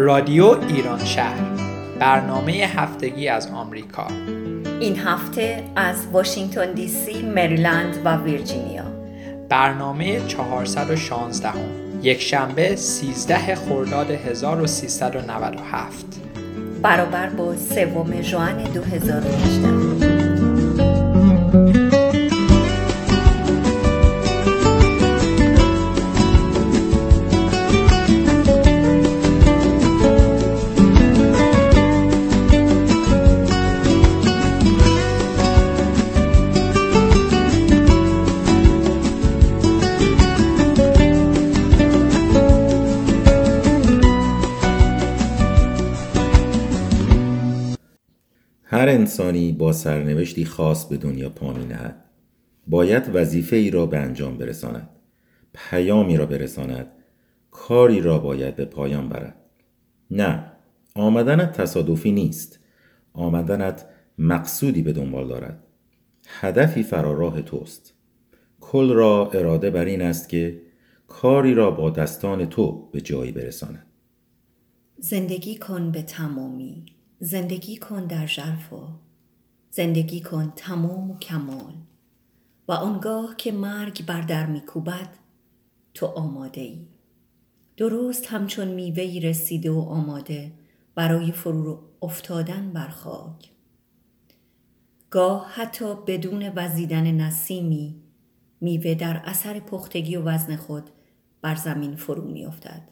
رادیو ایران شهر برنامه هفتگی از آمریکا. این هفته از واشنگتن دی سی، مریلند و ویرجینیا. برنامه 416 هم. یک شنبه 13 خرداد 1397 برابر با سوم ژوئن 2018 انسانی با سرنوشتی خاص به دنیا پا می نهد. باید وظیفه ای را به انجام برساند. پیامی را برساند. کاری را باید به پایان برد. نه، آمدنت تصادفی نیست. آمدنت مقصودی به دنبال دارد. هدفی فراراه توست. کل را اراده بر این است که کاری را با دستان تو به جایی برساند. زندگی کن به تمامی زندگی کن در ژرفا زندگی کن تمام و کمال و آنگاه که مرگ بر در میکوبد تو آماده ای درست همچون میوهی رسیده و آماده برای فرو افتادن بر خاک. گاه حتی بدون وزیدن نسیمی میوه در اثر پختگی و وزن خود بر زمین فرو میافتد.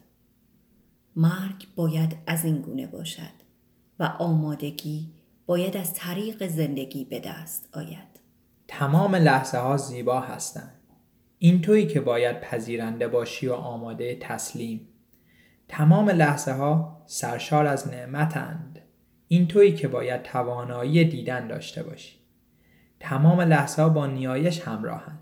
مرگ باید از این گونه باشد و آمادگی باید از طریق زندگی به دست آید. تمام لحظه ها زیبا هستند. این تویی که باید پذیرنده باشی و آماده تسلیم. تمام لحظه ها سرشار از نعمتند. این تویی که باید توانایی دیدن داشته باشی. تمام لحظه ها با نیایش همراهند.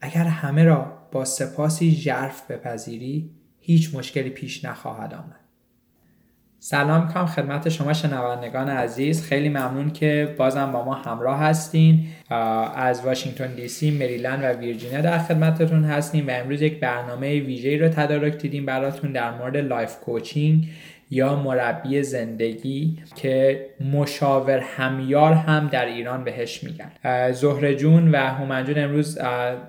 اگر همه را با سپاسی ژرف بپذیری هیچ مشکلی پیش نخواهد آمد. سلام می‌کنم خدمت شما شنوندگان عزیز. خیلی ممنون که بازم با ما همراه هستین. از واشنگتن دی سی مریلند و ویرجینیا در خدمتتون هستیم و امروز یک برنامه ویژه رو تدارک دیدیم براتون در مورد life coaching یا مربی زندگی که مشاور همیار هم در ایران بهش میگن. زهره جون و هومن جون امروز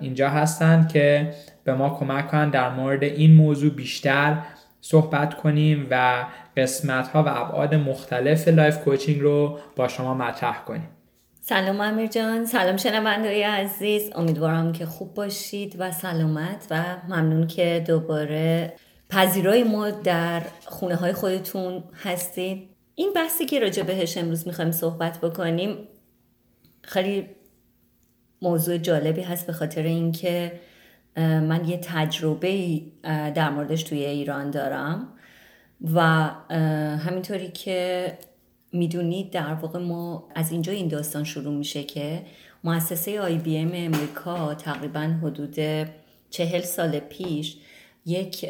اینجا هستن که به ما کمک کنن در مورد این موضوع بیشتر صحبت کنیم و قسمت ها و ابعاد مختلف life coaching رو با شما مطرح کنیم. سلام امیر جان. سلام شنوندای عزیز. امیدوارم که خوب باشید و سلامت و ممنون که دوباره پذیرای ما در خونه های خودتون هستید. این بحثی که راجع بهش امروز می‌خوایم صحبت بکنیم خیلی موضوع جالبی هست به خاطر اینکه من یه تجربه در موردش توی ایران دارم و همینطوری که می‌دونید در واقع ما از اینجا این داستان شروع میشه که مؤسسه آی بی ام امریکا تقریبا حدود چهل سال پیش یک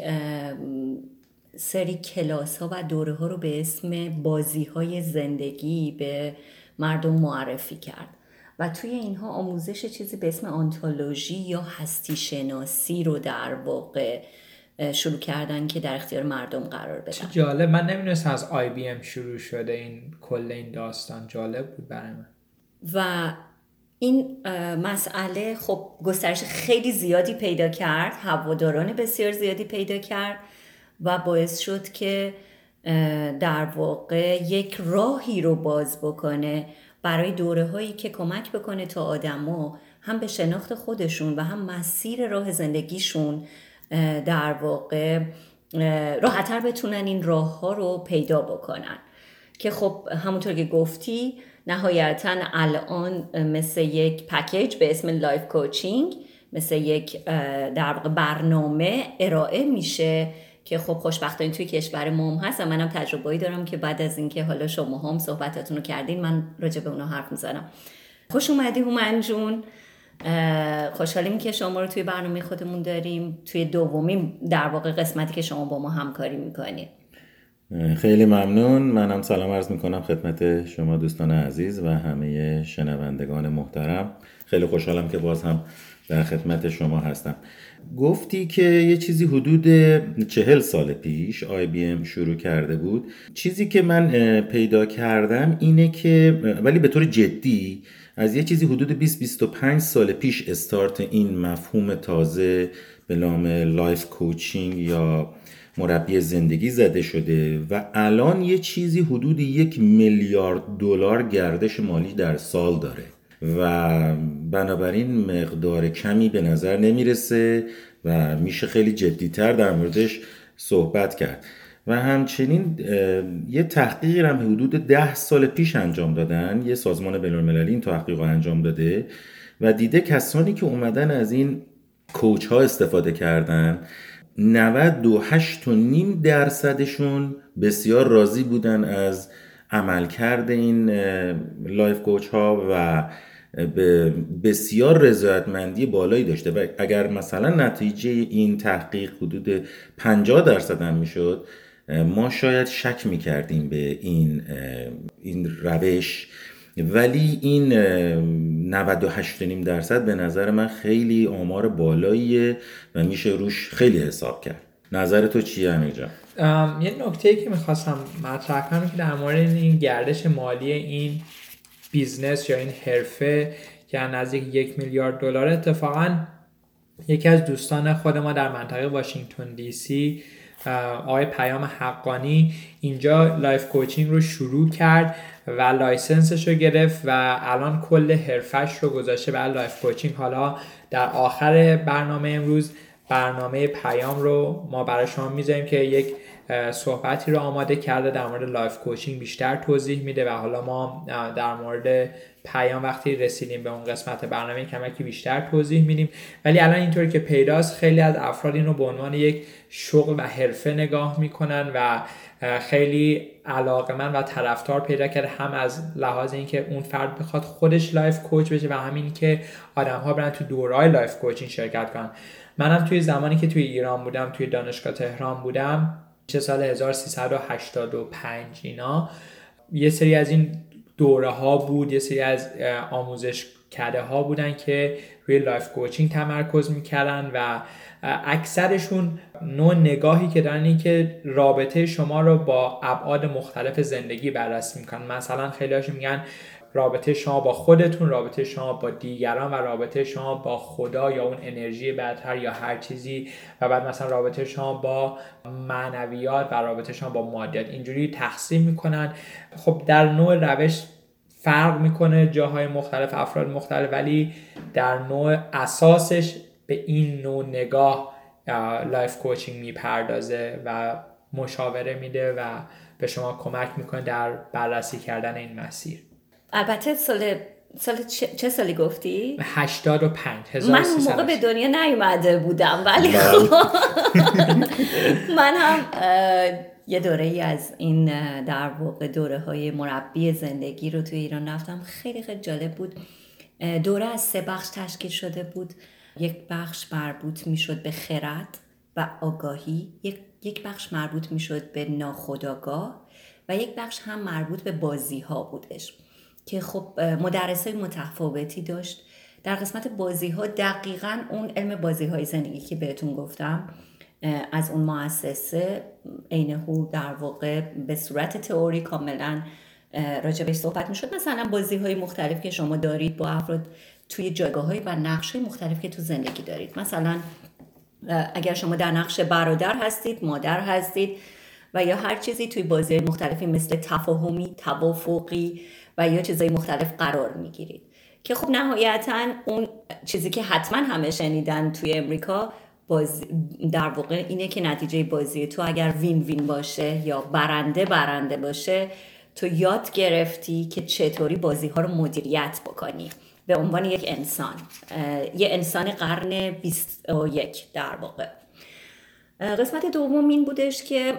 سری کلاس ها و دوره ها رو به اسم بازی های زندگی به مردم معرفی کرد. و توی اینها آموزش چیزی به اسم آنتولوژی یا هستی شناسی رو در واقع شروع کردن که در اختیار مردم قرار بدن. چه جالب. من نمی‌دونستم از آی بی ام شروع شده این کل این داستان. جالب بود برای من. و این مسئله خب گسترش خیلی زیادی پیدا کرد. هواداران بسیار زیادی پیدا کرد و باعث شد که در واقع یک راهی رو باز بکنه برای دوره هایی که کمک بکنه تا آدما هم به شناخت خودشون و هم مسیر راه زندگیشون در واقع راحتتر بتونن این راه ها رو پیدا بکنن. که خب همونطور که گفتی نهایتا الان مثل یک package به اسم life coaching مثل یک در واقع برنامه ارائه میشه که خب خوشبختانه توی کشور ما هم هست و منم تجربه‌ای دارم که بعد از اینکه حالا شما هم صحبتاتون رو کردین من راجع به اونا حرف می‌زنم. خوش اومدی هومن جون خوشحالیم که شما رو توی برنامه خودمون داریم. توی دومین در واقع قسمتی که شما با ما همکاری می‌کنید خیلی ممنون. منم سلام عرض می‌کنم خدمت شما دوستان عزیز و همه شنوندگان محترم. خیلی خوشحالم که باز هم در خدمت شما هستم. گفتی که یه چیزی حدود چهل سال پیش IBM شروع کرده بود. چیزی که من پیدا کردم اینه که ولی به طور جدی از یه چیزی حدود 20-25 سال پیش استارت این مفهوم تازه به نام life coaching یا مربی زندگی زده شده و الان یه چیزی حدود یک میلیارد دلار گردش مالی در سال داره. و بنابراین مقدار کمی به نظر نمی‌رسه و میشه خیلی جدیتر در موردش صحبت کرد. و همچنین یه تحقیقی هم حدود ده سال پیش انجام دادن. یه سازمان بینالمللی این تحقیق رو انجام داده و دیده کسانی که اومدن از این کوچ ها استفاده کردن 98 نیم درصدشون بسیار راضی بودن از عملکرد این لایف کوچ ها و بسیار رضایتمندی بالایی داشته و اگر مثلا نتیجه این تحقیق حدود 50 درصد هم می‌شد ما شاید شک می‌کردیم به این این روش. ولی این 98 درصد به نظر من خیلی آمار بالاییه و میشه روش خیلی حساب کرد. نظر تو چیه امیر یه نکته که می‌خواستم مطرح کنم که در مورد این گردش مالی این business یا این حرفه که نزدیک یک میلیارد دلار اتفاقا یکی از دوستان خود ما در منطقه واشنگتن دی سی آقای پیام حقانی اینجا life coaching رو شروع کرد و license ش رو گرفت و الان کل حرفه‌ش رو گذاشته برای life coaching. حالا در آخر برنامه امروز برنامه پیام رو ما برای شما می‌ذاریم که یک صحبتی رو آماده کرده در مورد life coaching بیشتر توضیح میده و حالا ما در مورد پیام وقتی رسیدیم به اون قسمت برنامه کمکی بیشتر توضیح میدیم. ولی الان اینطوری که پیداست خیلی از افراد این رو به عنوان یک شغل و حرفه نگاه می‌کنن و خیلی علاقه‌مند و طرفدار پیدا کرده هم از لحاظ اینکه اون فرد بخواد خودش life coach بشه و همین که آدم ها برن تو دورای life coaching شرکت کنن. منم توی زمانی که توی ایران بودم توی دانشگاه تهران بودم چه سال 1385 اینا. یه سری از این دوره ها بود یه سری از آموزشکده ها بودن که روی life coaching تمرکز می‌کردن و اکثرشون نوع نگاهی که دارن این که رابطه شما رو با ابعاد مختلف زندگی بررسی می‌کنن. مثلا خیلی میگن رابطه شما با خودتون رابطه شما با دیگران و رابطه شما با خدا یا اون انرژی برتر یا هر چیزی و بعد مثلا رابطه شما با معنویات و رابطه شما با مادیات. اینجوری تقسیم می‌کنن. خب در نوع روش فرق می‌کنه جاهای مختلف افراد مختلف ولی در نوع اساسش به این نوع نگاه life coaching می‌پردازه و مشاوره میده و به شما کمک می‌کنه در بررسی کردن این مسیر. البته سال سال چه, سالی گفتی؟ 85 من موقع به دنیا نیومده بودم ولی بله. خب. من هم یه دوره ای از این در واقع دوره های مربی زندگی رو توی ایران رفتم. خیلی خیلی جالب بود. دوره از سه بخش تشکیل شده بود. یک بخش مربوط می‌شد به خرد و آگاهی یک, یک بخش مربوط می‌شد به ناخداگاه و یک بخش هم مربوط به بازی ها بودش. که خب مدرس های متفاوتی داشت. در قسمت بازی ها دقیقا اون علم بازی های زندگی که بهتون گفتم از اون مؤسسه هو در واقع به صورت تئوری کاملا راجع بهش صحبت می‌شد. مثلا بازی های مختلف که شما دارید با افراد توی جایگاه های و نقش مختلف که تو زندگی دارید. مثلا اگر شما در نقش برادر هستید مادر هستید و یا هر چیزی توی بازی مختلفی مثل تفاهمی توافقی و یا چیزای مختلف قرار می‌گیرید. که خب نهایتا اون چیزی که حتما همه شنیدن توی امریکا باز در واقع اینه که نتیجه بازی تو اگر وین وین باشه یا برنده برنده باشه تو یاد گرفتی که چطوری بازی ها رو مدیریت بکنی. به عنوان یک انسان. یه انسان قرن 21 در واقع. قسمت دوم این بودش که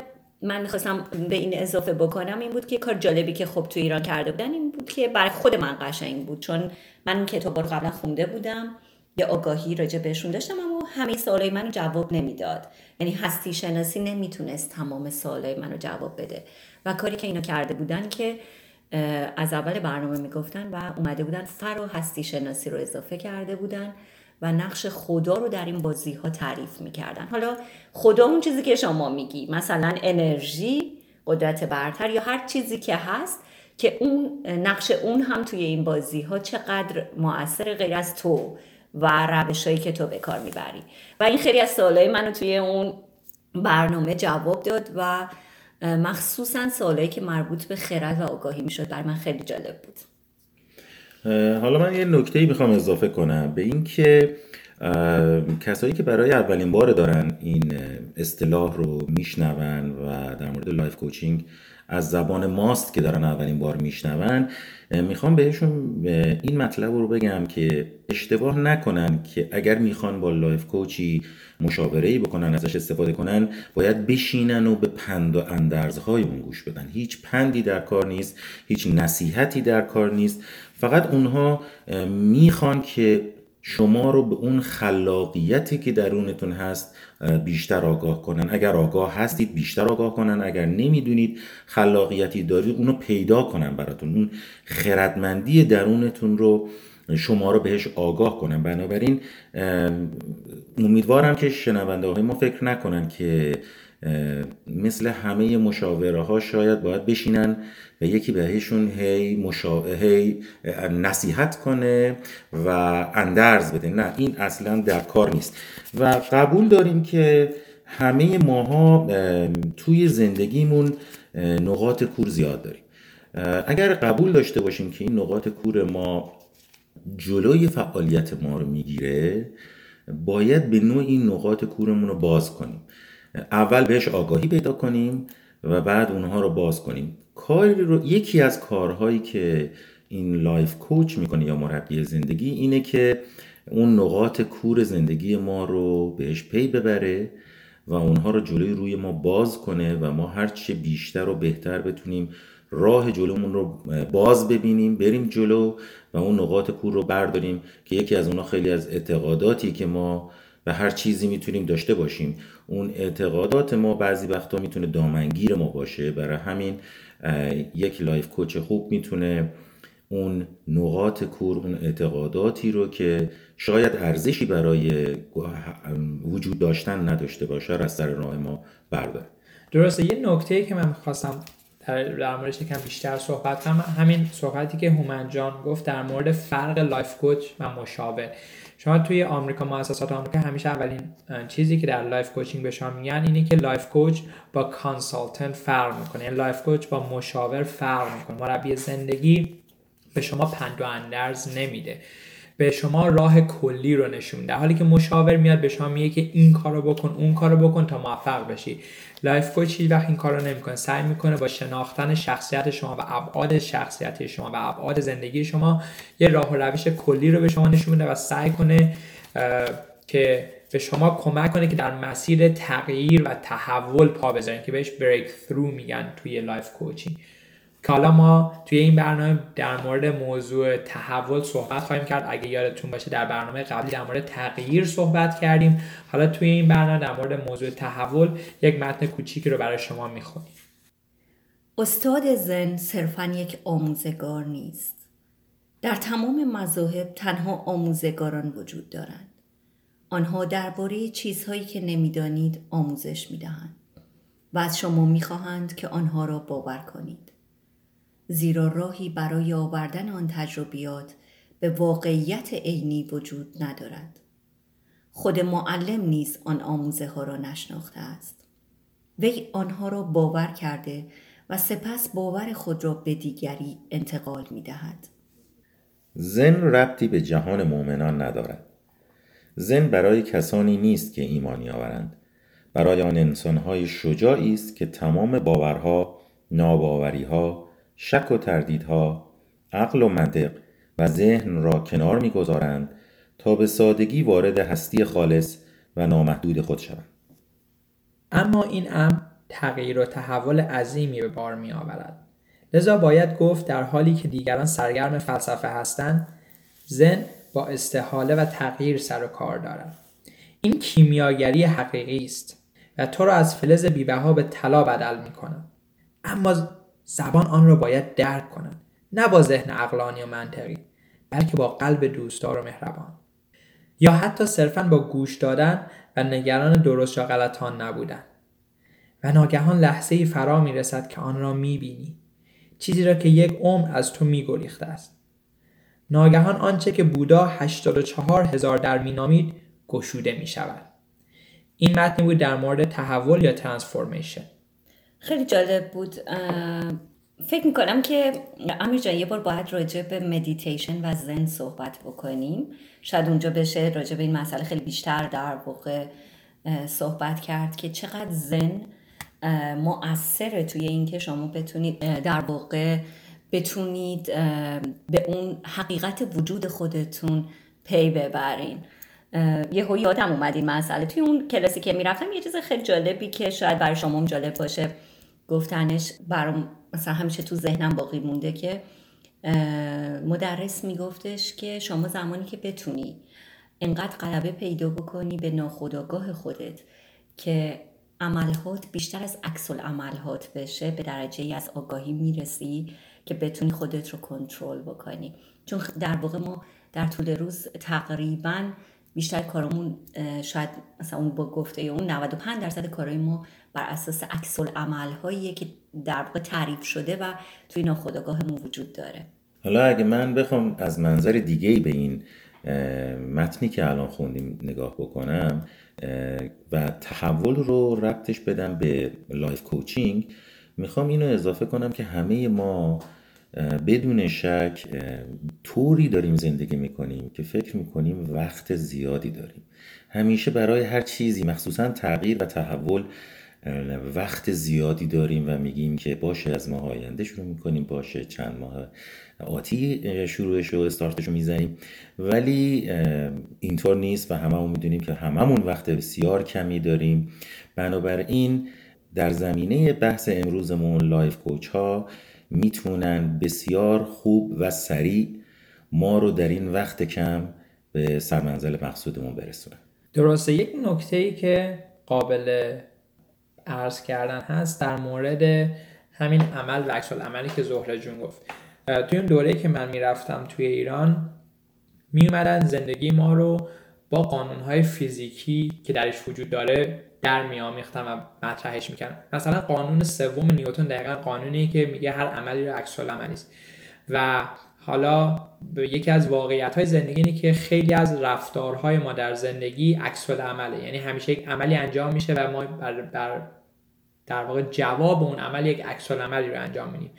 من می‌خواستم به این اضافه بکنم این بود که کار جالبی که خب تو ایران کرده بودن این بود که برای خود من قشنگ بود. چون من این کتاب رو قبلا خونده بودم. یه آگاهی راجع بهشون داشتم اما همه سوالای منو جواب نمی‌داد. یعنی هستی شناسی نمی‌تونست تمام سوالای منو جواب بده. و کاری که اینا کرده بودن که از اول برنامه می‌گفتن و اومده بودن فر و هستی شناسی رو اضافه کرده بودن. و نقش خدا رو در این بازی ها تعریف می‌کردن. حالا خدا اون چیزی که شما میگی مثلا انرژی قدرت برتر یا هر چیزی که هست که اون نقش اون هم توی این بازی ها چقدر موثر غیر از تو و روش هایی که تو به کار می‌بری. و این خیلی از سوالای منو توی اون برنامه جواب داد و مخصوصا سوالایی که مربوط به خرد و آگاهی می‌شد بر من خیلی جالب بود. حالا من یه نکته می‌خوام اضافه کنم. به اینکه کسایی که برای اولین بار دارن این اصطلاح رو میشنون و در مورد life coaching از زبان ماست که دارن اولین بار میشنون. می‌خوام بهشون این مطلب رو بگم که اشتباه نکنن که اگر می‌خوان با life coaching مشاوره ای بکنن ازش استفاده کنن باید بشینن و به پند و اندرزهای اون گوش بدن. هیچ پندی در کار نیست هیچ نصیحتی در کار نیست. فقط اونها می‌خوان که شما رو به اون خلاقیتی که درونتون هست بیشتر آگاه کنن. اگر آگاه هستید بیشتر آگاه کنن. اگر نمی‌دونید خلاقیتی دارید اونو پیدا کنن براتون. اون خردمندی درونتون رو شما رو بهش آگاه کنن. بنابراین امیدوارم که شنونده های ما فکر نکنن که مثل همه مشاوره ها شاید باید بشینن و یکی بهشون هی, مشا... هی نصیحت کنه و اندرز بده. نه این اصلا در کار نیست. و قبول داریم که همه ماها توی زندگیمون نقاط کور زیاد داریم. اگر قبول داشته باشیم که این نقاط کور ما جلوی فعالیت ما رو می‌گیره باید به نوعی این نقاط کورمون رو باز کنیم. اول بهش آگاهی پیدا کنیم و بعد اونها رو باز کنیم. کاری رو یکی از کارهایی که این life coach می‌کنه یا مربی زندگی اینه که اون نقاط کور زندگی ما رو بهش پی ببره و اونها رو جلوی روی ما باز کنه و ما هرچه بیشتر و بهتر بتونیم راه جلومون رو باز ببینیم بریم جلو و اون نقاط کور رو برداریم که یکی از اونها خیلی از اعتقاداتی که ما به هر چیزی می‌تونیم داشته باشیم. اون اعتقادات ما بعضی وقتا می‌تونه دامنگیر ما باشه. برای همین یک life coach خوب می‌تونه اون نقاط کور اون اعتقاداتی رو که شاید ارزشی برای وجود داشتن نداشته باشه از سر راه ما برداره. درسته یه نکته که من خواستم در موردش یکم بیشتر صحبت کنم همین صحبتی که هومن جان گفت در مورد فرق life coach و مشاور. شما توی آمریکا مؤسسات آمریکا همیشه اولین چیزی که در life coaching به شما میگن اینه که life coach با consultant فرق می‌کنه. یعنی life coach با مشاور فرق می‌کنه. مربی زندگی به شما پند و اندرز نمیده. به شما راه کلی رو نشون میده. حالی که مشاور میاد به شما میگه که این کارو بکن اون کارو بکن تا موفق بشی. life coach هیچ وقت این کارو نمی‌کنه. سعی می‌کنه با شناختن شخصیت شما و ابعاد شخصیت شما و ابعاد زندگی شما یه راه و روش کلی رو به شما نشون میده و سعی کنه که به شما کمک کنه که در مسیر تغییر و تحول پا بذارین که بهش breakthrough میگن توی life coaching. که حالا ما توی این برنامه در مورد موضوع تحول صحبت خواهیم کرد. اگه یادتون باشه در برنامه قبلی در مورد تغییر صحبت کردیم. حالا توی این برنامه در مورد موضوع تحول یک متن کوچیکی رو برای شما می‌خونیم. استاد زن صرفا یک آموزگار نیست. در تمام مذاهب تنها آموزگاران وجود دارند. آنها درباره چیزهایی که نمی‌دانید آموزش می‌دهند و از شما می‌خواهند که آنها را باور کنید. زیرا راهی برای آوردن آن تجربیات به واقعیت عینی وجود ندارد خود معلم نیز آن آموزه ها را نشناخته است وی آنها را باور کرده و سپس باور خود را به دیگری انتقال می دهد. زن ربطی به جهان مؤمنان ندارد. زن برای کسانی نیست که ایمانی آورند. برای آن انسانهای شجاعی است که تمام باورها، ناباوریها، شک و تردیدها عقل و منطق و ذهن را کنار می‌گذارند تا به سادگی وارد هستی خالص و نامحدود خود شوند. اما این امر تغییر و تحول عظیمی به بار می آورد. لذا باید گفت در حالی که دیگران سرگرم فلسفه هستند زن با استحاله و تغییر سر و کار دارد. این کیمیاگری حقیقی است و تو را از فلز بیبها به طلا بدل می کند اما زبان آن را باید درک کنند نه با ذهن عقلانی و منطقی بلکه با قلب دوستدار و مهربان یا حتی صرفا با گوش دادن و نگران درست یا غلطان نبودن و ناگهان لحظه ای فرا می رسد که آن را می بینی. چیزی را که یک عمر از تو می گریخته است. ناگهان آنچه که بودا 84 هزار در می نامید گشوده می شود. این متنی بود در مورد تحول یا transformation خیلی جالب بود. فکر می‌کنم که امیر جان یه بار باید راجع به مدیتیشن و ذن صحبت بکنیم. شاید اونجا بشه راجع به این مسئله خیلی بیشتر در واقع صحبت کرد که چقدر ذن مؤثره توی اینکه شما بتونید در واقع بتونید به اون حقیقت وجود خودتون پی ببرین. یه یادم اومد این مسئله. توی اون کلاسی که می‌رفتم یه چیز خیلی جالبی که شاید برای شما جالب باشه. گفتنش برام مثلا همیشه تو ذهنم باقی مونده که مدرس میگفتش که شما زمانی که بتونی انقدر غلبه پیدا بکنی به ناخودآگاه خودت که عملهات بیشتر از عکس عملهات بشه به درجه ای از آگاهی می‌رسی که بتونی خودت رو کنترل بکنی. چون در واقع ما در طول روز تقریبا بیشتر کارمون شاید مثلا اون با گفته اون 95 درصد کارای ما بر اساس عکس عمل هاییه که در واقع تعریف شده و توی ناخودآگاهمون وجود داره. حالا اگه من بخوام از منظر دیگه ای به این متنی که الان خوندیم نگاه بکنم و تحول رو ربطش بدم به life coaching می‌خوام اینو اضافه کنم که همه ما بدون شک طوری داریم زندگی می‌کنیم که فکر می‌کنیم وقت زیادی داریم. همیشه برای هر چیزی مخصوصا تغییر و تحول وقت زیادی داریم و میگیم که باشه از ماه آینده شروع می‌کنیم باشه چند ماه آتی شروعش و استارتش رو می‌زنیم. ولی اینطور نیست و هممون می‌دونیم که هممون وقت بسیار کمی داریم. بنابراین در زمینه بحث امروزمون life coach ها می‌تونن بسیار خوب و سریع ما رو در این وقت کم به سرمنزل مقصودمون برسونن درسته. یک نکته ای که قابل عرض کردن هست در مورد همین عمل و عکس عملی که زهره جون گفت. توی اون دوره که من می‌رفتم توی ایران میومدن زندگی ما رو با قانونهای فیزیکی که درش وجود داره در میآمیختن و مطرحش می‌کنن مثلا قانون سوم نیوتن دقیقا قانونی که میگه هر عملی رو عکس است. و حالا یکی از واقعیت های زندگی اینه که خیلی از رفتارهای ما در زندگی عکس عمله یعنی همیشه یک عملی انجام میشه و ما بر, بر در واقع جواب اون عمل یک عکس عملی رو انجام میدیم.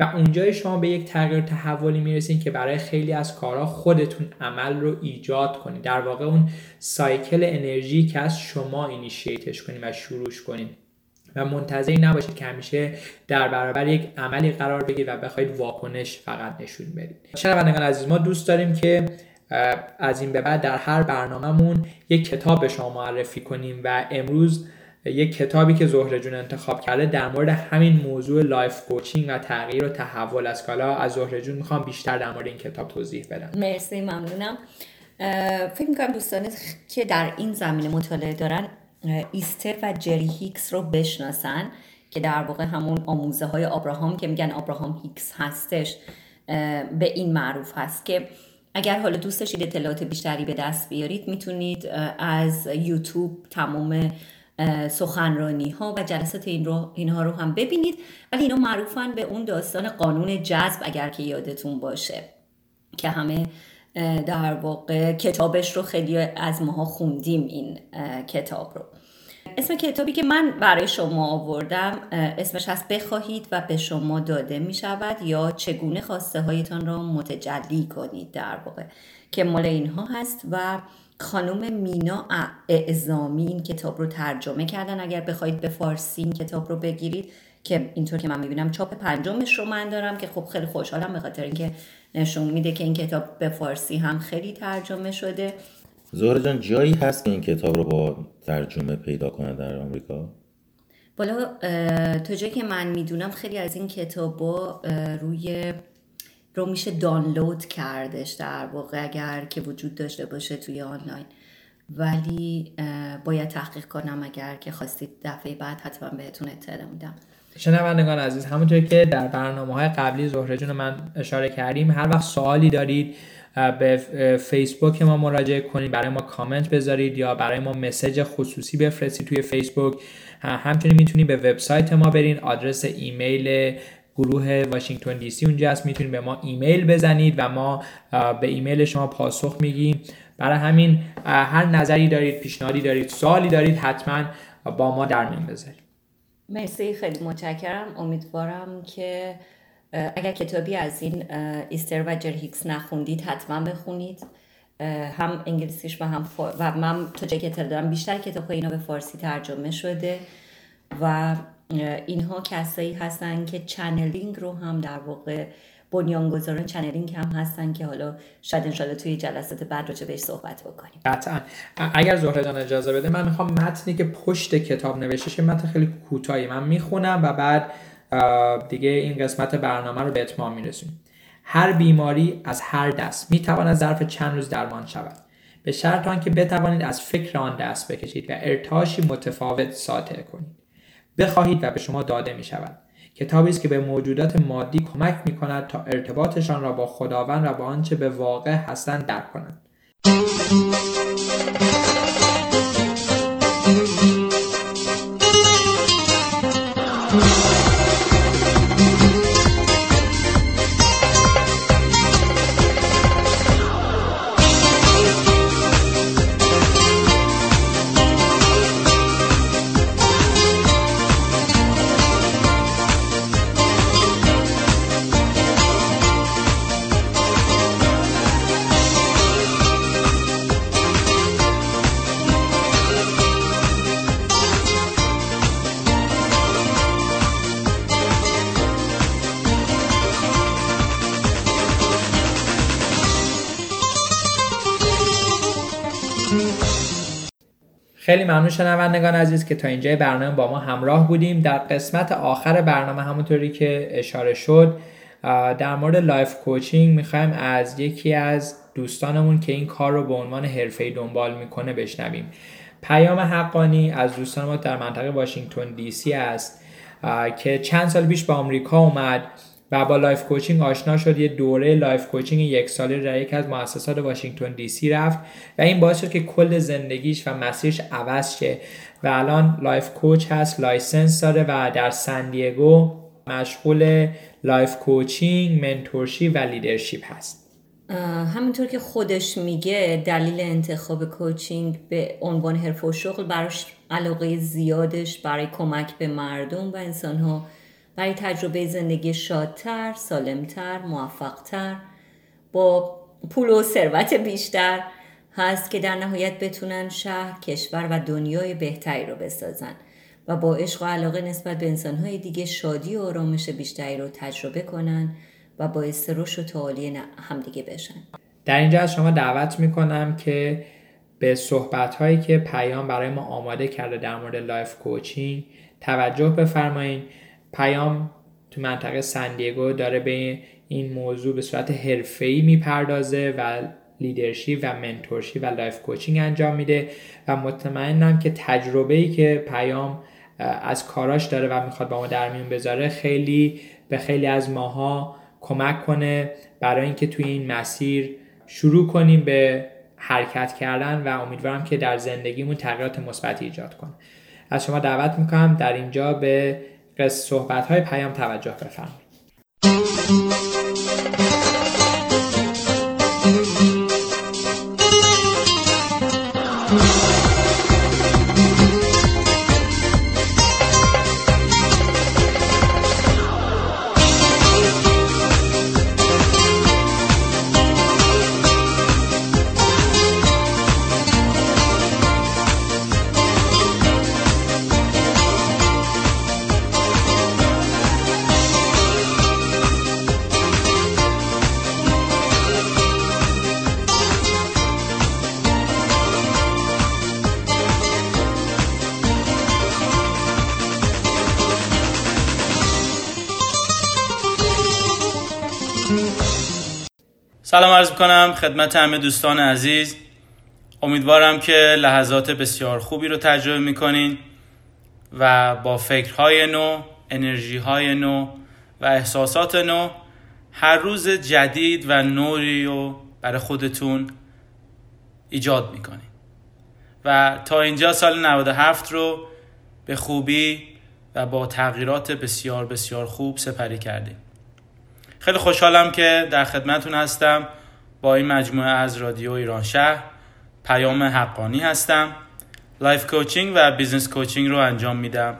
و اونجای شما به یک تغییر تحولی می‌رسین که برای خیلی از کارها خودتون عمل رو ایجاد کنید در واقع اون cycle انرژی که از شما initiate ش کنید و شروعش کنید و منتظری نباشید که همیشه در برابر یک عملی قرار بگیرید و بخواید واکنش فقط نشون بدید. شنوندگان عزیز ما دوست داریم که از این به بعد در هر برنامهمون یک کتاب به شما معرفی کنیم و امروز یک کتابی که زهره جون انتخاب کرده در مورد همین موضوع life coaching و تغییر و تحول است. حالا از زهره جون می‌خوام بیشتر در مورد این کتاب توضیح بدم. مرسی ممنونم. فکر می‌کنم دوستان که در این زمینه مطالعه دارن ایستر و جری هیکس رو بشناسن که در واقع همون آموزه های آبراهام که میگن آبراهام هیکس هستش به این معروف هست که اگر حالا دوست داشتید اطلاعات بیشتری به دست بیارید می‌تونید از یوتیوب تمام سخنرانی ها و جلسات این رو اینها رو هم ببینید. ولی اینا معروفن به اون داستان قانون جذب اگر که یادتون باشه که همه در واقع کتابش رو خیلی از ماها خوندیم این کتاب رو. اسم کتابی که من برای شما آوردم اسمش هست بخواهید و به شما داده می شود یا چگونه خواسته هایتان را متجلی کنید در واقع که مال اینها هست و خانم مینا اعزامی این کتاب رو ترجمه کردن. اگر بخواید به فارسی این کتاب رو بگیرید که اینطور که من می‌بینم چاپ پنجمش رو من دارم که خب خیلی خوشحالم به خاطر اینکه نشون میده که این کتاب به فارسی هم خیلی ترجمه شده. زهره جان جایی هست که این کتاب رو با ترجمه پیدا کنه در آمریکا؟ بالا تا جایی که من می‌دونم خیلی از این کتاب روی رو میشه دانلود کردش در واقع اگر که وجود داشته باشه توی آنلاین. ولی باید تحقیق کنم اگر که خواستید دفعه بعد حتما بهتون اطلاع میدم. شنوندگان عزیز همونطور که در برنامه های قبلی زهره جون من اشاره کردیم هر وقت سوالی دارید به فیسبوک ما مراجعه کنید برای ما کامنت بذارید یا برای ما message خصوصی بفرستید توی فیسبوک همچنین می‌تونید به وبسایت ما برین آدرس ایمیل گروه واشنگتن دی سی اونجا هست. می‌تونید به ما ایمیل بزنید و ما به ایمیل شما پاسخ میگیم. برای همین هر نظری دارید پیشنهادی دارید سوالی دارید حتما با ما در میون بذارید. مرسی خیلی متشکرم. امیدوارم که اگر کتابی از این ایستر و جری هیکس نخوندید حتما بخونید. هم انگلیسیش و هم و من تا جایی که دارم بیشتر کتاب اینا به فارسی ترجمه شده. و اینها کسایی هستن که channeling رو هم در واقع بنیانگذاران channeling هم هستن که حالا شاید انشالله توی جلسات بعد راجع بهش صحبت بکنیم. قطعا. اگر زهره اجازه بده من می‌خوام متنی که پشت کتاب نوشته شه متن خیلی کوتاهی. من می‌خونم و بعد دیگه این قسمت برنامه رو به اتمام میرسونیم. هر بیماری از هر دست می‌تواند ظرف چند روز درمان شود. به شرط آنکه بتوانید از فکر آن دست بکشید و ارتعاشی متفاوت ساطع کنید. بخواهید و به شما داده می شود کتابی است که به موجودات مادی کمک می کند تا ارتباطشان را با خداوند و با آنچه به واقع هستند درک کنند. خیلی ممنون شنوندگان عزیز که تا اینجای برنامه با ما همراه بودیم. در قسمت آخر برنامه همونطوری که اشاره شد در مورد life coaching می‌خوایم از یکی از دوستانمون که این کار رو به عنوان حرفه‌ای دنبال می‌کنه بشنویم. پیام حقانی از دوستان ما در منطقه واشنگتن دی سی است که چند سال پیش به آمریکا اومد. و با life coaching آشنا شد. یه دوره life coaching یک ساله در یکی از مؤسسات واشنگتن دی سی رفت و این باعث شد که کل زندگیش و مسیرش عوض شه و الان life coach هست license داره و در سندیگو مشغول life coaching mentorship و leadership هست. همینطور که خودش میگه دلیل انتخاب coaching به عنوان حرف و شغل براش علاقه زیادش برای کمک به مردم و انسانها برای تجربه زندگی شادتر، سالمتر، موفقتر با پول و ثروت بیشتر هست که در نهایت بتونن شهر، کشور و دنیای بهتری رو بسازن و با عشق و علاقه نسبت به انسانهای دیگه شادی و آرامش بیشتری رو تجربه کنن و باعث رشد و تعالی همدیگه بشن. در اینجا از شما دعوت می‌کنم که به صحبت هایی که پیام برای ما آماده کرده در مورد life coaching توجه بفرمایید پیام تو منطقه سندیگو داره به این موضوع به صورت حرفه‌ای می‌پردازه و leadership و mentorship و life coaching انجام میده و مطمئنم که تجربه ای که پیام از کاراش داره و می‌خواد با ما در میون بذاره خیلی به خیلی از ماها کمک کنه برای اینکه توی این مسیر شروع کنیم به حرکت کردن و امیدوارم که در زندگیمون تغییرات مثبتی ایجاد کنه. از شما دعوت می‌کنم در اینجا به قصد صحبت های پیام توجه بفرمایید. سلام عرض کنم خدمت همه دوستان عزیز. امیدوارم که لحظات بسیار خوبی رو تجربه می‌کنین و با فکرهای نو انرژی های نو و احساسات نو هر روز جدید و نوری رو برای خودتون ایجاد می‌کنید و تا اینجا سال 97 رو به خوبی و با تغییرات بسیار بسیار خوب سپری کردیم. خیلی خوشحالم که در خدمتون هستم. با این مجموعه از رادیو ایران شهر پیام حقانی هستم. life coaching و business coaching رو انجام میدم.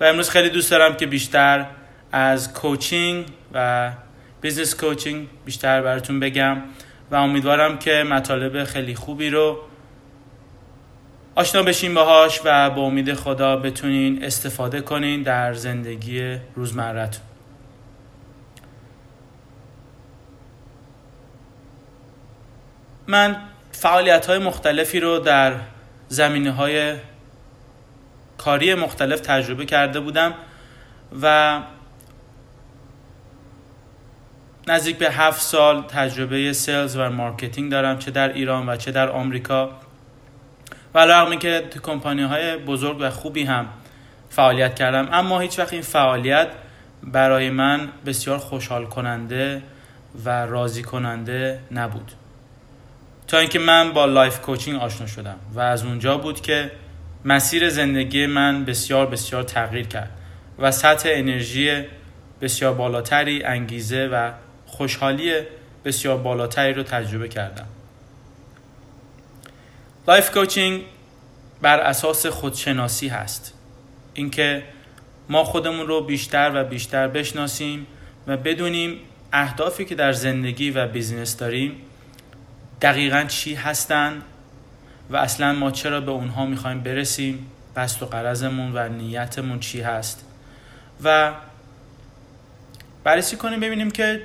و امروز خیلی دوست دارم که بیشتر از coaching و business coaching بیشتر براتون بگم. و امیدوارم که مطالب خیلی خوبی رو آشنا بشین باهاش و با امید خدا بتونین استفاده کنین در زندگی روزمرتون من فعالیت های مختلفی رو در زمینه های کاری مختلف تجربه کرده بودم و نزدیک به هفت سال تجربه sales و marketing دارم چه در ایران و چه در آمریکا. و علی‌رغم که تو کمپانی های بزرگ و خوبی هم فعالیت کردم اما هیچ وقت این فعالیت برای من بسیار خوشحال کننده و راضی کننده نبود. تا اینکه من با life coaching آشنا شدم و از اونجا بود که مسیر زندگی من بسیار بسیار تغییر کرد و سطح انرژی بسیار بالاتری انگیزه و خوشحالی بسیار بالاتری رو تجربه کردم. life coaching بر اساس خودشناسی هست. اینکه ما خودمون رو بیشتر و بیشتر بشناسیم و بدونیم اهدافی که در زندگی و بیزینس داریم دقیقا چی هستن و اصلا ما چرا به اونها می‌خوایم برسیم؟ قصد و قرضمون و نیتمون چی هست؟ و بررسی کنیم ببینیم که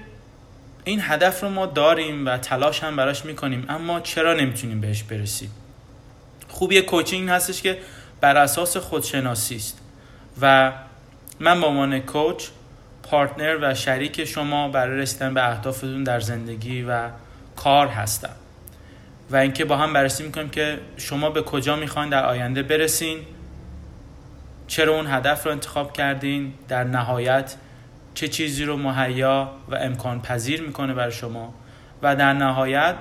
این هدف رو ما داریم و تلاش هم براش می‌کنیم اما چرا نمی‌تونیم بهش برسیم؟ خوبی کوچینگ هستش که بر اساس خودشناسی است و من به عنوان کوچ پارتنر و شریک شما برای رسیدن به اهدافتون در زندگی و کار هستم. و اینکه با هم بررسی می‌کنیم که شما به کجا می‌خواین در آینده برسین چرا اون هدف رو انتخاب کردین در نهایت چه چیزی رو مهیا و امکان پذیر می‌کنه برای شما و در نهایت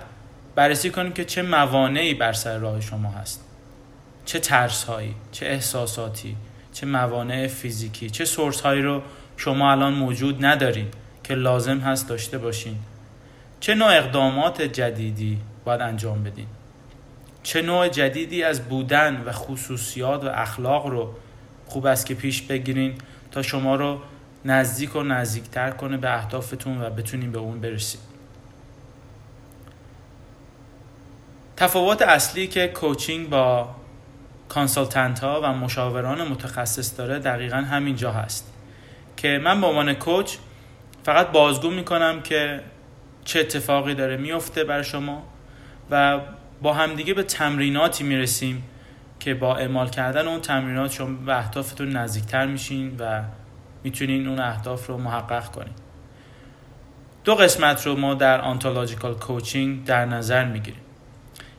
بررسی کنیم که چه موانعی بر سر راه شما هست. چه ترس هایی چه احساساتی چه موانع فیزیکی چه سورس هایی رو شما الان موجود ندارین که لازم هست داشته باشین. چه نوع اقدامات جدیدی باید انجام بدین. چه نوع جدیدی از بودن و خصوصیات و اخلاق رو خوب است که پیش بگیرین تا شما رو نزدیک و نزدیکتر کنه به اهدافتون و بتونین به اون برسید. تفاوت اصلی که کوچینگ با کانسلتنت ها و مشاوران متخصص داره دقیقا همینجا هست که من به عنوان کوچ فقط بازگو می‌کنم که چه اتفاقی داره میفته بر شما. و با همدیگه به تمریناتی می‌رسیم که با اعمال کردن اون تمرینات شما به اهدافتون نزدیکتر میشین و می‌تونین اون اهداف رو محقق کنین. دو قسمت رو ما در آنتولوژیکال کوچینگ در نظر می‌گیریم.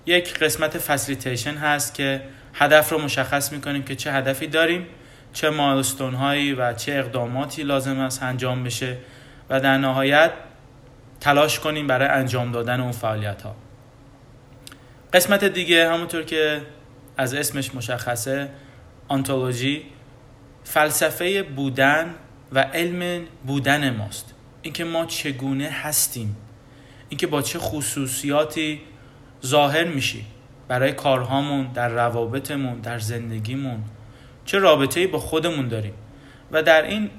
یک قسمت فسیلیتیشن هست که هدف رو مشخص می‌کنیم که چه هدفی داریم چه مایلستون هایی و چه اقداماتی لازم است انجام بشه و در نهایت تلاش کنیم برای انجام دادن اون فعالیت ها قسمت دیگه همونطور که از اسمش مشخصه آنتولوژی فلسفه بودن و علم بودن ماست. اینکه ما چگونه هستیم اینکه با چه خصوصیاتی ظاهر میشیم برای کارهامون در روابطمون در زندگیمون. چه رابطه با خودمون داریم. و در این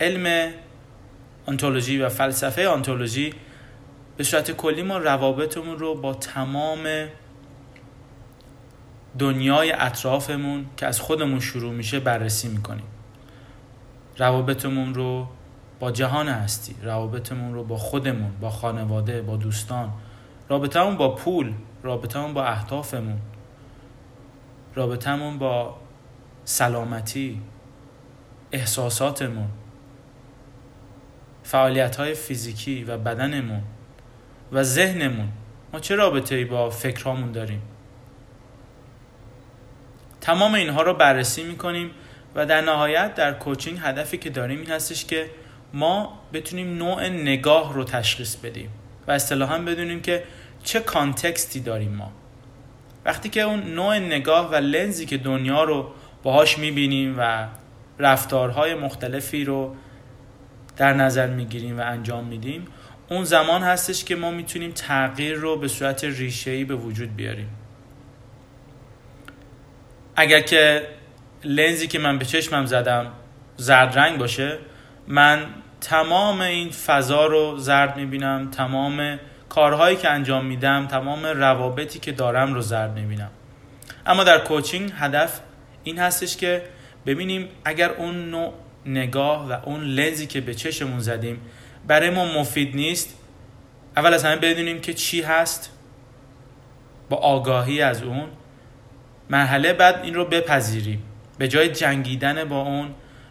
علم آنتولوژی و فلسفه آنتولوژی به صورت کلی ما روابطمون رو با تمام دنیای اطرافمون که از خودمون شروع میشه بررسی می‌کنیم. روابطمون رو با جهان هستی روابطمون رو با خودمون با خانواده با دوستان رابطمون با پول رابطمون با اهدافمون رابطمون با سلامتی احساساتمون فعالیت های فیزیکی و بدنمون. و ذهنمون. ما چه رابطه ای با فکرامون داریم؟ تمام اینها رو بررسی می‌کنیم و در نهایت در کوچینگ هدفی که داریم این هستش که ما بتونیم نوع نگاه رو تشخیص بدیم و اصطلاحا بدونیم که چه کانتکستی داریم ما. وقتی که اون نوع نگاه و لنزی که دنیا رو باهاش می‌بینیم و رفتارهای مختلفی رو در نظر می‌گیریم و انجام میدیم اون زمان هستش که ما می‌تونیم تغییر رو به صورت ریشه‌ای به وجود بیاریم. اگر که لنزی که من به چشمم زدم زرد رنگ باشه من تمام این فضا رو زرد می‌بینم تمام کارهایی که انجام میدم تمام روابطی که دارم رو زرد می‌بینم. اما در کوچینگ هدف این هستش که ببینیم اگر اون نوع نگاه و اون لنزی که به چشمون زدیم برای ما مفید نیست. اول از همه بدونیم که چی هست. با آگاهی از اون. مرحله بعد این رو بپذیریم. به جای جنگیدن با اون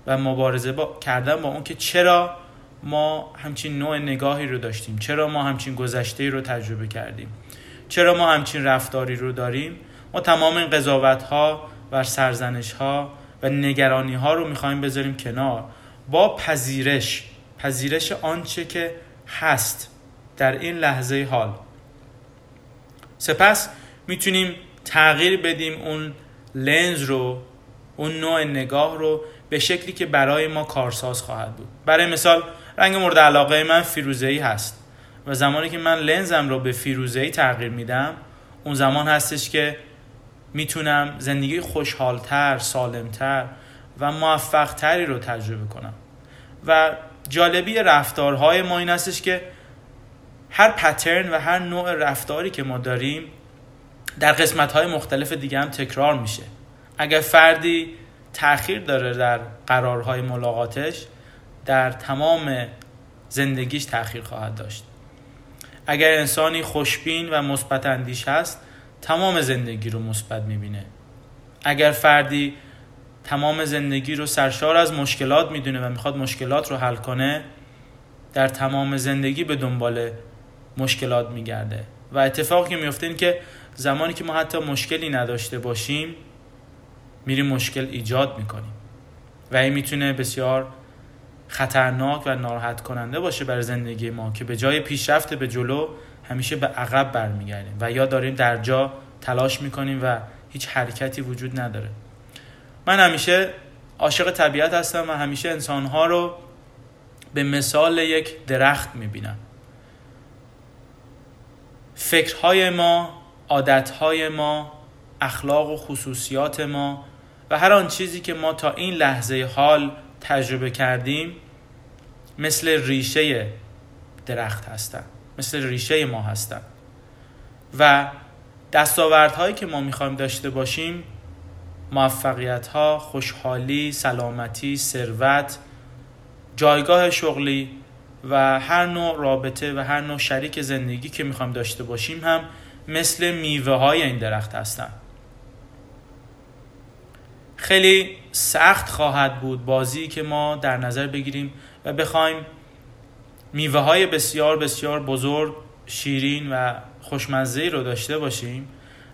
و مبارزه با کردن با اون که چرا ما همچین نوع نگاهی رو داشتیم. چرا ما همچین گذشته رو تجربه کردیم. چرا ما همچین رفتاری رو داریم. ما تمام این قضاوت ها و سرزنش ها و نگرانی ها رو می‌خوایم بذاریم کنار. با پذیرش پذیرش آنچه که هست در این لحظه حال. سپس می‌تونیم تغییر بدیم اون لنز رو اون نوع نگاه رو به شکلی که برای ما کارساز خواهد بود. برای مثال رنگ مورد علاقه من فیروزه‌ای هست و زمانی که من لنزم رو به فیروزه‌ای تغییر میدم اون زمان هستش که می‌تونم زندگی خوشحالتر، سالمتر و موفقتری رو تجربه کنم. و جالبی رفتارهای ما این هستش که هر پترن و هر نوع رفتاری که ما داریم در قسمت های مختلف دیگه هم تکرار میشه. اگر فردی تاخیر داره در قرارهای ملاقاتش در تمام زندگیش تاخیر خواهد داشت. اگر انسانی خوشبین و مثبت اندیش هست تمام زندگی رو مثبت می‌بینه. اگر فردی تمام زندگی رو سرشار از مشکلات می‌دونه و می‌خواد مشکلات رو حل کنه در تمام زندگی به دنبال مشکلات میگرده. و اتفاقی که میفته این که زمانی که ما حتی مشکلی نداشته باشیم میریم مشکل ایجاد می‌کنیم. و این می‌تونه بسیار خطرناک و ناراحت کننده باشه برای زندگی ما که به جای پیشرفت به جلو همیشه به عقب برمیگردیم و یا داریم در جا تلاش می‌کنیم و هیچ حرکتی وجود نداره. من همیشه عاشق طبیعت هستم و همیشه انسانها رو به مثال یک درخت می‌بینم. فکرهای ما عادتهای ما اخلاق و خصوصیات ما و هر آن چیزی که ما تا این لحظه حال تجربه کردیم مثل ریشه درخت هستن مثل ریشه ما هستن. و دستاوردهایی که ما می‌خوایم داشته باشیم موفقیت ها، خوشحالی، سلامتی، ثروت، جایگاه شغلی و هر نوع رابطه و هر نوع شریک زندگی که می‌خوایم داشته باشیم هم مثل میوه های این درخت هستند. خیلی سخت خواهد بود بازی که ما در نظر بگیریم و بخوایم میوه های بسیار بسیار بزرگ شیرین و خوشمزه رو داشته باشیم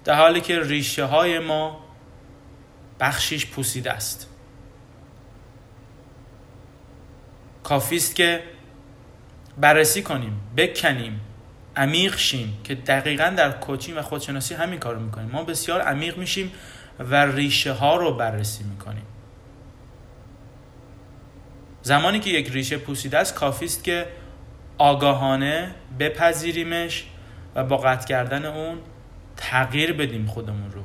در حالی که ریشه های ما بخشیش پوسیده است. کافیست که بررسی کنیم بکنیم عمیق شیم که دقیقا در کوچینگ و خودشناسی همین کار رو می‌کنیم. ما بسیار عمیق میشیم و ریشه ها رو بررسی می‌کنیم. زمانی که یک ریشه پوسیده است کافی است که آگاهانه بپذیریمش و با قطع کردن اون تغییر بدیم خودمون رو.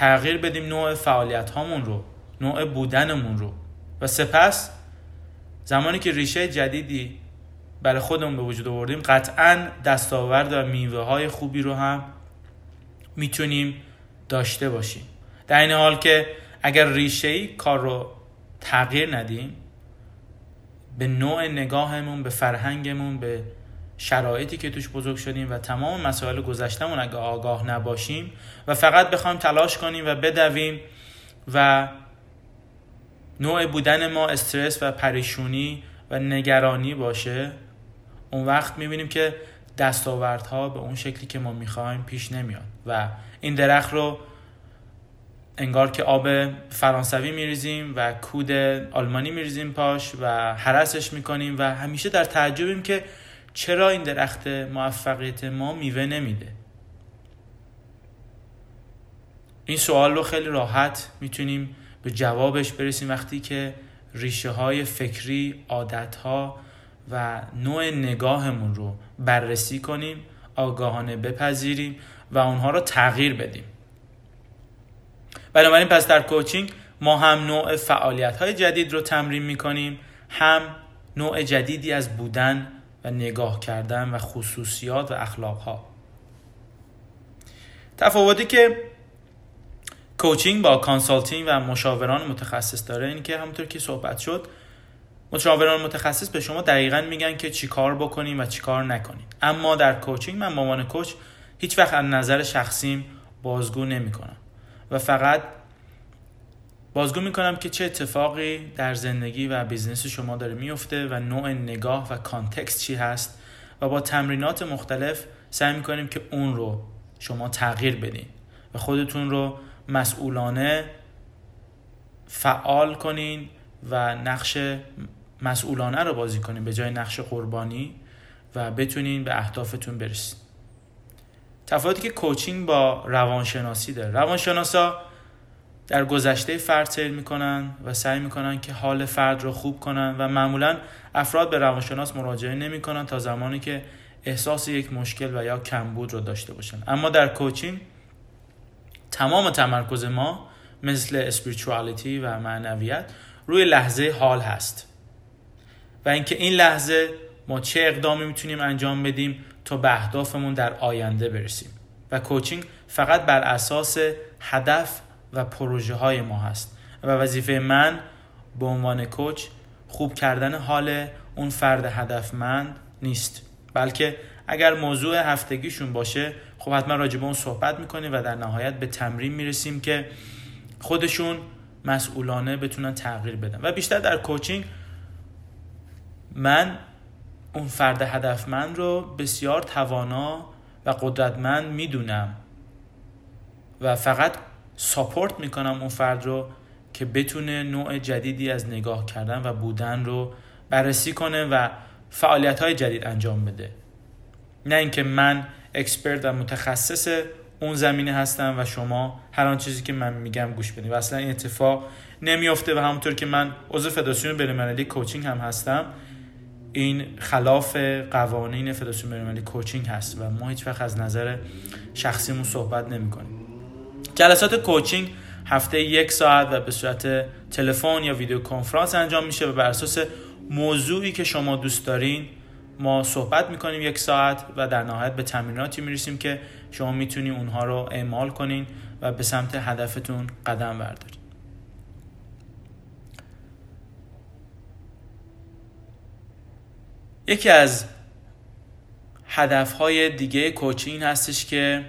تغییر بدیم نوع فعالیت هامون رو نوع بودنمون رو. و سپس زمانی که ریشه جدیدی برای خودمون به وجود آوردیم قطعا دستاورد و میوه های خوبی رو هم می‌تونیم داشته باشیم. در این حال که اگر ریشه ای کار رو تغییر ندیم به نوع نگاهمون به فرهنگمون به شرایطی که توش بزرگ شدیم و تمام مسائل گذشتمون اگه آگاه نباشیم و فقط بخوایم تلاش کنیم و بدویم و نوع بودن ما استرس و پریشونی و نگرانی باشه اون وقت می‌بینیم که دستاوردها به اون شکلی که ما می‌خوایم پیش نمیاد و این درخت رو انگار که آب فرانسوی میریزیم و کود آلمانی میریزیم پاش و حرسش می‌کنیم و همیشه در تعجبیم که چرا این درخت موفقیت ما میوه نمیده؟ این سوال رو خیلی راحت می‌تونیم به جوابش برسیم وقتی که ریشه های فکری عادت ها و نوع نگاهمون رو بررسی کنیم آگاهانه بپذیریم و اونها رو تغییر بدیم. بنابراین پس در کوچینگ ما هم نوع فعالیت های جدید رو تمرین می‌کنیم هم نوع جدیدی از بودن و نگاه کردن و خصوصیات و اخلاق ها تفاوتی که coaching با consulting و مشاوران متخصص داره اینه که همونطور که صحبت شد مشاوران متخصص به شما دقیقا میگن که چی کار بکنیم و چی کار نکنیم. اما در coaching من به coach هیچ وقت از نظر شخصیم بازگو نمی‌کنم. و فقط بازگو می‌کنم که چه اتفاقی در زندگی و business شما داره میفته و نوع نگاه و context چی هست و با تمرینات مختلف سعی می‌کنیم که اون رو شما تغییر بدین و خودتون رو مسئولانه فعال کنین و نقش مسئولانه رو بازی کنین به جای نقش قربانی و بتونین به اهدافتون برسید تفاوتی که کوچینگ با روانشناسی داره. روانشناسا در گذشته فرد سیر می‌کنن و سعی می‌کنن که حال فرد رو خوب کنن و معمولا افراد به روانشناس مراجعه نمی‌کنن تا زمانی که احساس یک مشکل و یا کمبود رو داشته باشن. اما در کوچینگ تمام تمرکز ما مثل اسپریچوالیتی و معنویت روی لحظه حال هست. و اینکه این لحظه ما چه اقدامی می‌تونیم انجام بدیم تا به اهدافمون در آینده برسیم. و کوچینگ فقط بر اساس هدف و پروژه های ما هست. و وظیفه من به عنوان کوچ خوب کردن حال اون فرد هدفمند نیست. بلکه اگر موضوع هفتگیشون باشه خب حتما راجع به اون صحبت می‌کنیم و در نهایت به تمرین می‌رسیم که خودشون مسئولانه بتونن تغییر بدن. و بیشتر در کوچینگ من اون فرد هدفمند رو بسیار توانا و قدرتمند می‌دونم. و فقط support می‌کنم اون فرد رو که بتونه نوع جدیدی از نگاه کردن و بودن رو بررسی کنه و فعالیت های جدید انجام بده. نه اینکه من expert و متخصص اون زمینه هستم و شما هر آن چیزی که من میگم گوش بدید و اصلا این اتفاق نمیافته و همونطور که من عضو فدراسیون بین‌المللی coaching هم هستم این خلاف قوانین فدراسیون بین‌المللی coaching هست و ما هیچ وقت از نظر شخصیمون صحبت نمی‌کنیم. جلسات کوچینگ هفته یک ساعت و به صورت تلفن یا ویدیو کنفرانس انجام میشه و بر اساس موضوعی که شما دوست دارین ما صحبت می‌کنیم یک ساعت و در نهایت به تمریناتی می‌رسیم که شما می‌تونید اونها رو اعمال کنین و به سمت هدفتون قدم بردارید یکی از هدفهای دیگه کوچینگ هستش که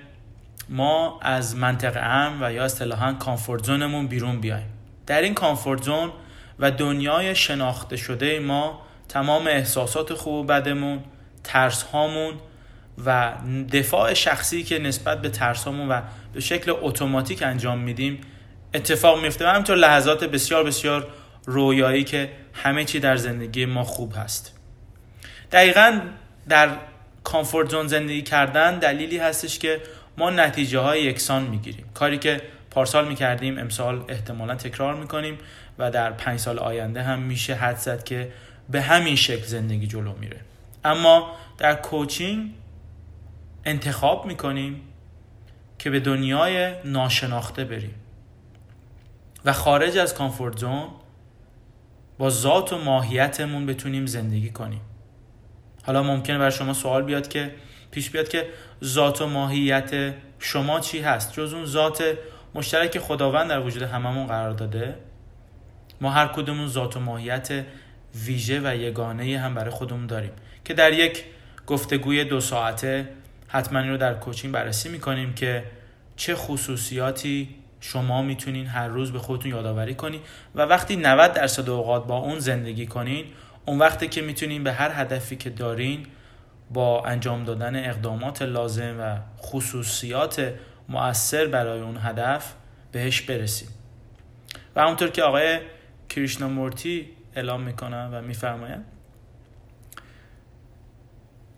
ما از منطقه امن و یا اصطلاحا کامفورت زونمون بیرون بیایم. در این کامفورت زون و دنیای شناخته شده ما تمام احساسات خوب و بدمون ترس هامون و دفاع شخصی که نسبت به ترس هامون و به شکل اتوماتیک انجام میدیم اتفاق میفته و همینطور لحظات بسیار بسیار رویایی که همه چی در زندگی ما خوب هست. دقیقا در کامفورت زون زندگی کردن دلیلی هستش که ما نتیجه های یکسان می‌گیریم. کاری که پارسال می‌کردیم امسال احتمالا تکرار می‌کنیم و در پنج سال آینده هم میشه حد زد که به همین شکل زندگی جلو میره. اما در کوچینگ انتخاب می‌کنیم که به دنیای ناشناخته بریم و خارج از کامفورت زون با ذات و ماهیتمون بتونیم زندگی کنیم. حالا ممکنه بر شما سوال بیاد که پیش بیاد که ذات و ماهیت شما چی هست؟ جز اون ذات مشترک خداوند در وجود هممون قرار داده؟ ما هر کدومون ذات و ماهیت ویژه و یگانه هم برای خودمون داریم که در یک گفتگوی دو ساعته حتما رو در کوچینگ بررسی می‌کنیم که چه خصوصیاتی شما می‌تونین هر روز به خودتون یادآوری کنین و وقتی 90 درصد اوقات با اون زندگی کنین اون وقتی که می‌تونین به هر هدفی که دارین با انجام دادن اقدامات لازم و خصوصیات مؤثر برای اون هدف بهش برسیم. و همونطور که آقای کریشنامورتی اعلام می‌کنن و میفرمایند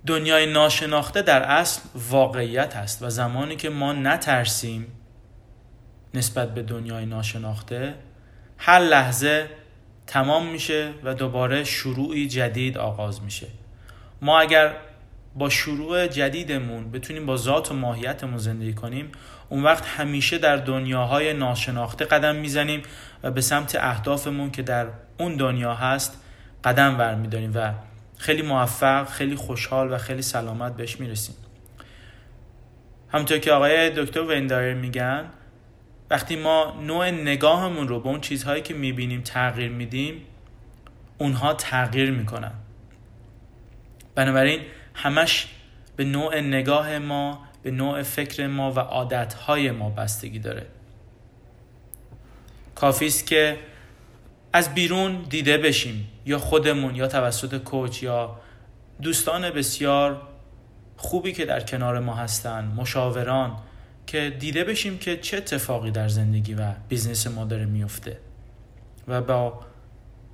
دنیای ناشناخته در اصل واقعیت هست و زمانی که ما نترسیم نسبت به دنیای ناشناخته هر لحظه تمام میشه و دوباره شروعی جدید آغاز میشه. ما اگر با شروع جدیدمون بتونیم با ذات و ماهیتمون زندگی کنیم اون وقت همیشه در دنیاهای ناشناخته قدم می‌زنیم و به سمت اهدافمون که در اون دنیا هست قدم ور میداریم و خیلی موفق خیلی خوشحال و خیلی سلامت بهش می‌رسیم. همونطور که آقای دکتر ویندایر میگن وقتی ما نوع نگاهمون رو به اون چیزهایی که می‌بینیم تغییر میدیم اونها تغییر می‌کنن. بنابراین همش به نوع نگاه ما به نوع فکر ما و عادتهای ما بستگی داره. کافی است که از بیرون دیده بشیم یا خودمون یا توسط coach یا دوستان بسیار خوبی که در کنار ما هستن مشاوران که دیده بشیم که چه اتفاقی در زندگی و business ما داره میفته. و با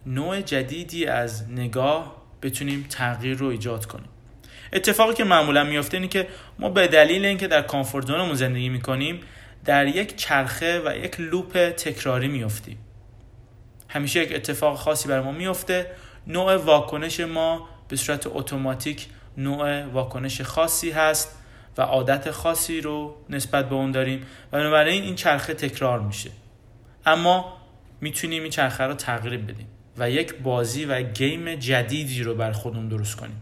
نوع جدیدی از نگاه بتونیم تغییر رو ایجاد کنیم. اتفاقی که معمولا میفته اینه که ما به دلیل اینکه در comfort zone مون زندگی می‌کنیم در یک چرخه و یک لوپ تکراری میفتیم همیشه یک اتفاق خاصی بر ما میفته نوع واکنش ما به صورت اتوماتیک نوع واکنش خاصی هست و عادت خاصی رو نسبت به اون داریم و بنابراین این چرخه تکرار میشه. اما می‌تونیم این چرخه رو تغییر بدیم و یک بازی و گیم جدیدی رو بر خودمون درست کنیم.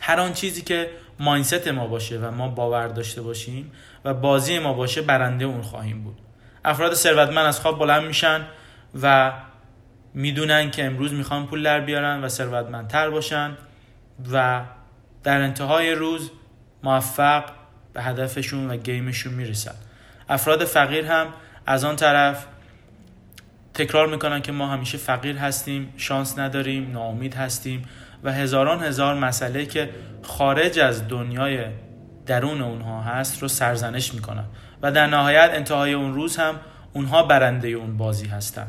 هر آن چیزی که ماینست ما باشه و ما باور داشته باشیم و بازی ما باشه برنده اون خواهیم بود. افراد ثروتمند از خواب بلند میشن و می‌دونن که امروز می‌خوان پول در بیارن و ثروتمندتر باشن و در انتهای روز موفق به هدفشون و گیمشون می‌رسن. افراد فقیر هم از آن طرف تکرار می‌کنن که ما همیشه فقیر هستیم شانس نداریم ناامید هستیم و هزاران هزار مسئله که خارج از دنیای درون اونها هست رو سرزنش می‌کنن. و در نهایت انتهای اون روز هم اونها برنده اون بازی هستن.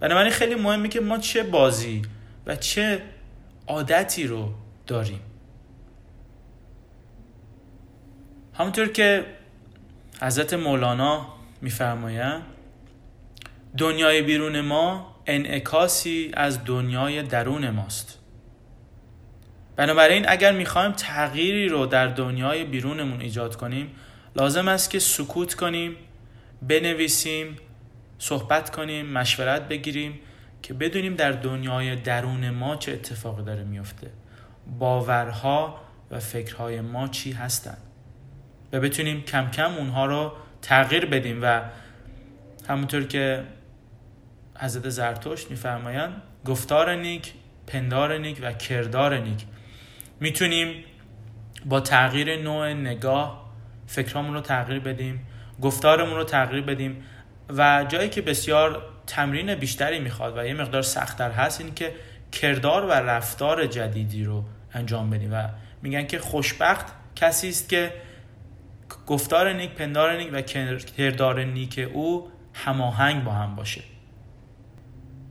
بنابراین خیلی مهمه که ما چه بازی و چه عادتی رو داریم. همونطور که حضرت مولانا میفرمایند دنیای بیرون ما انعکاسی از دنیای درون ماست. بنابراین اگر می‌خوایم تغییری رو در دنیای بیرونمون ایجاد کنیم لازم است که سکوت کنیم بنویسیم صحبت کنیم مشورت بگیریم که بدونیم در دنیای درون ما چه اتفاقی داره میفته باورها و فکرهای ما چی هستند و بتونیم کم کم اونها رو تغییر بدیم و همونطور که حضرت زرتشت میفرمایند گفتار نیک پندار نیک و کردار نیک. می‌تونیم با تغییر نوع نگاه فکرامون رو تغییر بدیم گفتارمون رو تغییر بدیم و جایی که بسیار تمرین بیشتری می‌خواد و یه مقدار سختتر هست این که کردار و رفتار جدیدی رو انجام بدیم و میگن که خوشبخت کسی است که گفتار نیک پندار نیک و کردار نیک او هماهنگ با هم باشه.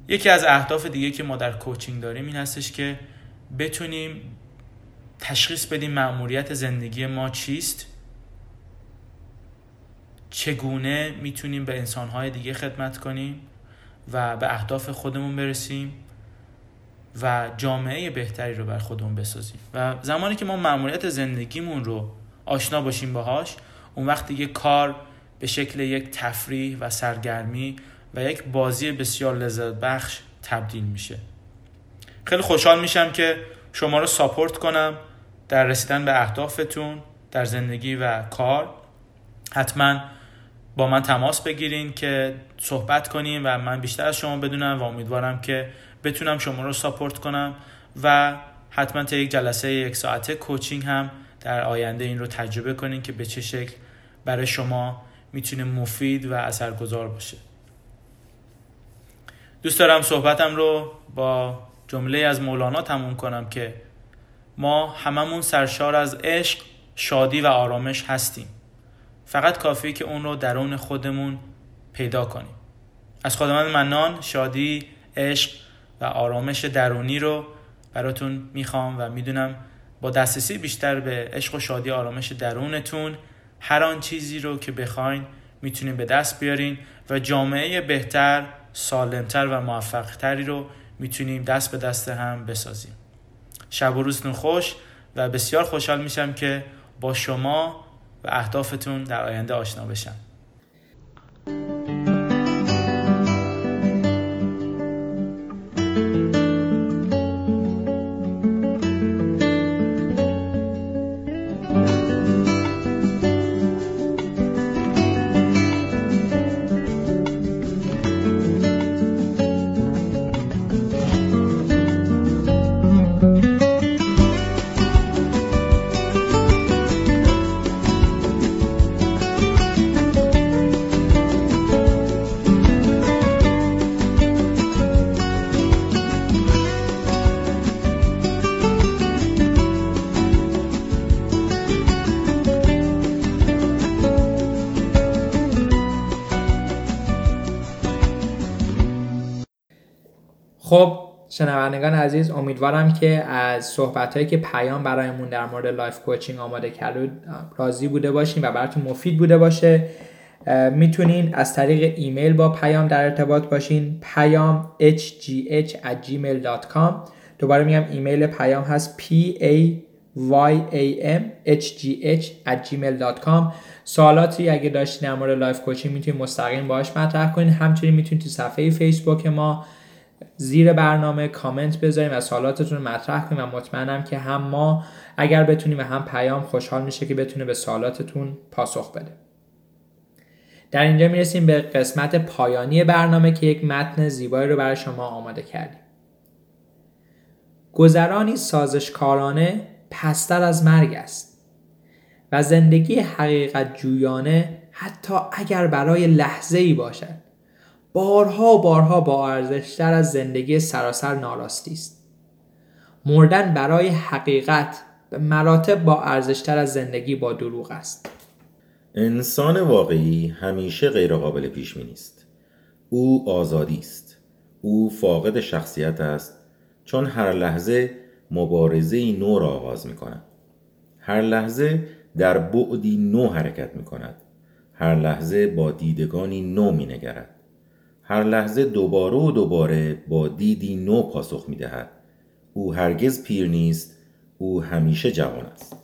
یکی از اهداف دیگه که ما در کوچینگ داریم این هستش که بتونیم تشخیص بدیم مأموریت زندگی ما چیست؟ چگونه می‌تونیم به انسانهای دیگه خدمت کنیم و به اهداف خودمون برسیم و جامعه بهتری رو بر خودمون بسازیم؟ و زمانی که ما مأموریت زندگیمون رو آشنا باشیم باهاش اون وقت دیگه کار به شکل یک تفریح و سرگرمی و یک بازی بسیار لذت بخش تبدیل میشه. خیلی خوشحال میشم که شما رو ساپورت کنم. در رسیدن به اهدافتون در زندگی و کار حتما با من تماس بگیرین که صحبت کنیم و من بیشتر از شما بدونم و امیدوارم که بتونم شما رو ساپورت کنم و حتما تا یک جلسه یک ساعته کوچینگ هم در آینده این رو تجربه کنین که به چه شکل برای شما می‌تونه مفید و اثرگذار باشه. دوست دارم صحبتم رو با جمله از مولانا تموم کنم که ما هممون سرشار از عشق شادی و آرامش هستیم فقط کافیه که اون رو درون خودمون پیدا کنیم از خداوند منان شادی عشق و آرامش درونی رو براتون می‌خوام و می‌دونم با دسترسی بیشتر به عشق و شادی آرامش درونتون هر آن چیزی رو که بخواین می‌تونین به دست بیارین و جامعه بهتر، سالمتر و موفقتری رو می‌تونیم دست به دست هم بسازیم. شب و روزتون خوش و بسیار خوشحال میشم که با شما و اهدافتون در آینده آشنا بشم. شنوندگان عزیز امیدوارم که از صحبت هایی که پیام برایمون در مورد life coaching آماده کرده راضی بوده باشین و براتون مفید بوده باشه. می‌تونین از طریق ایمیل با پیام در ارتباط باشین. پیام hgh@gmail.com دوباره میگم ایمیل پیام هست p a y a m h g h gmail.com سوالاتی اگه داشتین در مورد life coaching می‌تونید مستقیم باش مطرح کنین. همچنین می‌تونید تو صفحه فیسبوک ما زیر برنامه کامنت بذاریم و سوالاتتون رو مطرح کنیم و مطمئنم که هم ما اگر بتونیم و هم پیام خوشحال میشه که بتونه به سوالاتتون پاسخ بده. در اینجا می‌رسیم به قسمت پایانی برنامه که یک متن زیبایی رو برای شما آماده کردیم. گذرانی سازشکارانه پستر از مرگ است و زندگی حقیقت جویانه حتی اگر برای لحظه ای باشد. بارها و بارها با ارزشتر از زندگی سراسر ناراستی است. مردن برای حقیقت به مراتب با ارزشتر از زندگی با دروغ است. انسان واقعی همیشه غیرقابل پیش بینی است. او آزادی است. او فاقد شخصیت است. چون هر لحظه مبارزه نو را آغاز می کند هر لحظه در بعدی نو حرکت می کند هر لحظه با دیدگانی نو می نگرد هر لحظه دوباره و دوباره با دیدی نو پاسخ می دهد. او هرگز پیر نیست او همیشه جوان است.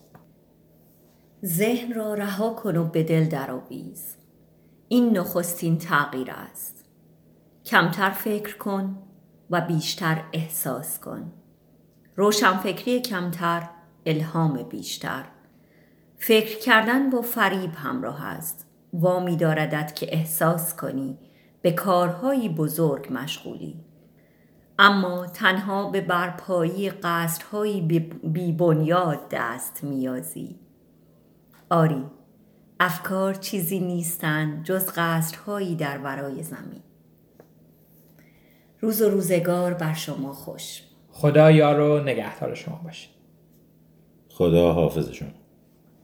ذهن را رها کن و به دل درآویز. این نخستین تغییر است. کمتر فکر کن و بیشتر احساس کن. روشنفکری کمتر الهام بیشتر. فکر کردن با فریب همراه است. وامی داردت که احساس کنی به کارهایی بزرگ مشغولی. اما تنها به برپایی قصرهایی بی بنیاد دست میازی. آری افکار چیزی نیستند جز قصرهایی در ورای زمین. روز و روزگار بر شما خوش. خدا یار و نگهدار شما باشه خدا حافظ شما